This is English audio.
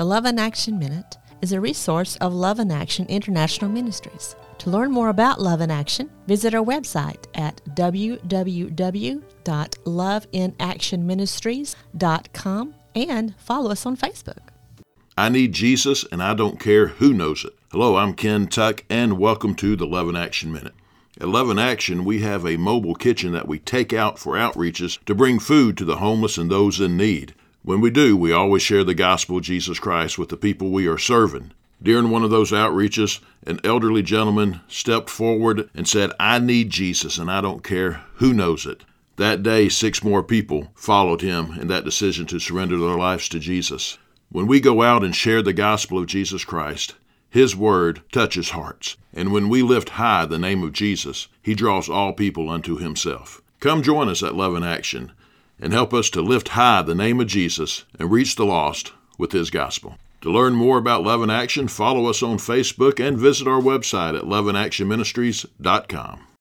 The Love in Action Minute is a resource of Love in Action International Ministries. To learn more about Love in Action, visit our website at www.loveinactionministries.com and follow us on Facebook. I need Jesus and I don't care who knows it. Hello, I'm Ken Tuck and welcome to the Love in Action Minute. At Love in Action, we have a mobile kitchen that we take out for outreaches to bring food to the homeless and those in need. When we do, we always share the gospel of Jesus Christ with the people we are serving. During one of those outreaches, an elderly gentleman stepped forward and said, I need Jesus and I don't care who knows it. That day, six more people followed him in that decision to surrender their lives to Jesus. When we go out and share the gospel of Jesus Christ, His word touches hearts. And when we lift high the name of Jesus, He draws all people unto Himself. Come join us at Love in Action and help us to lift high the name of Jesus and reach the lost with His gospel. To learn more about Love in Action, follow us on Facebook and visit our website at loveinactionministries.com.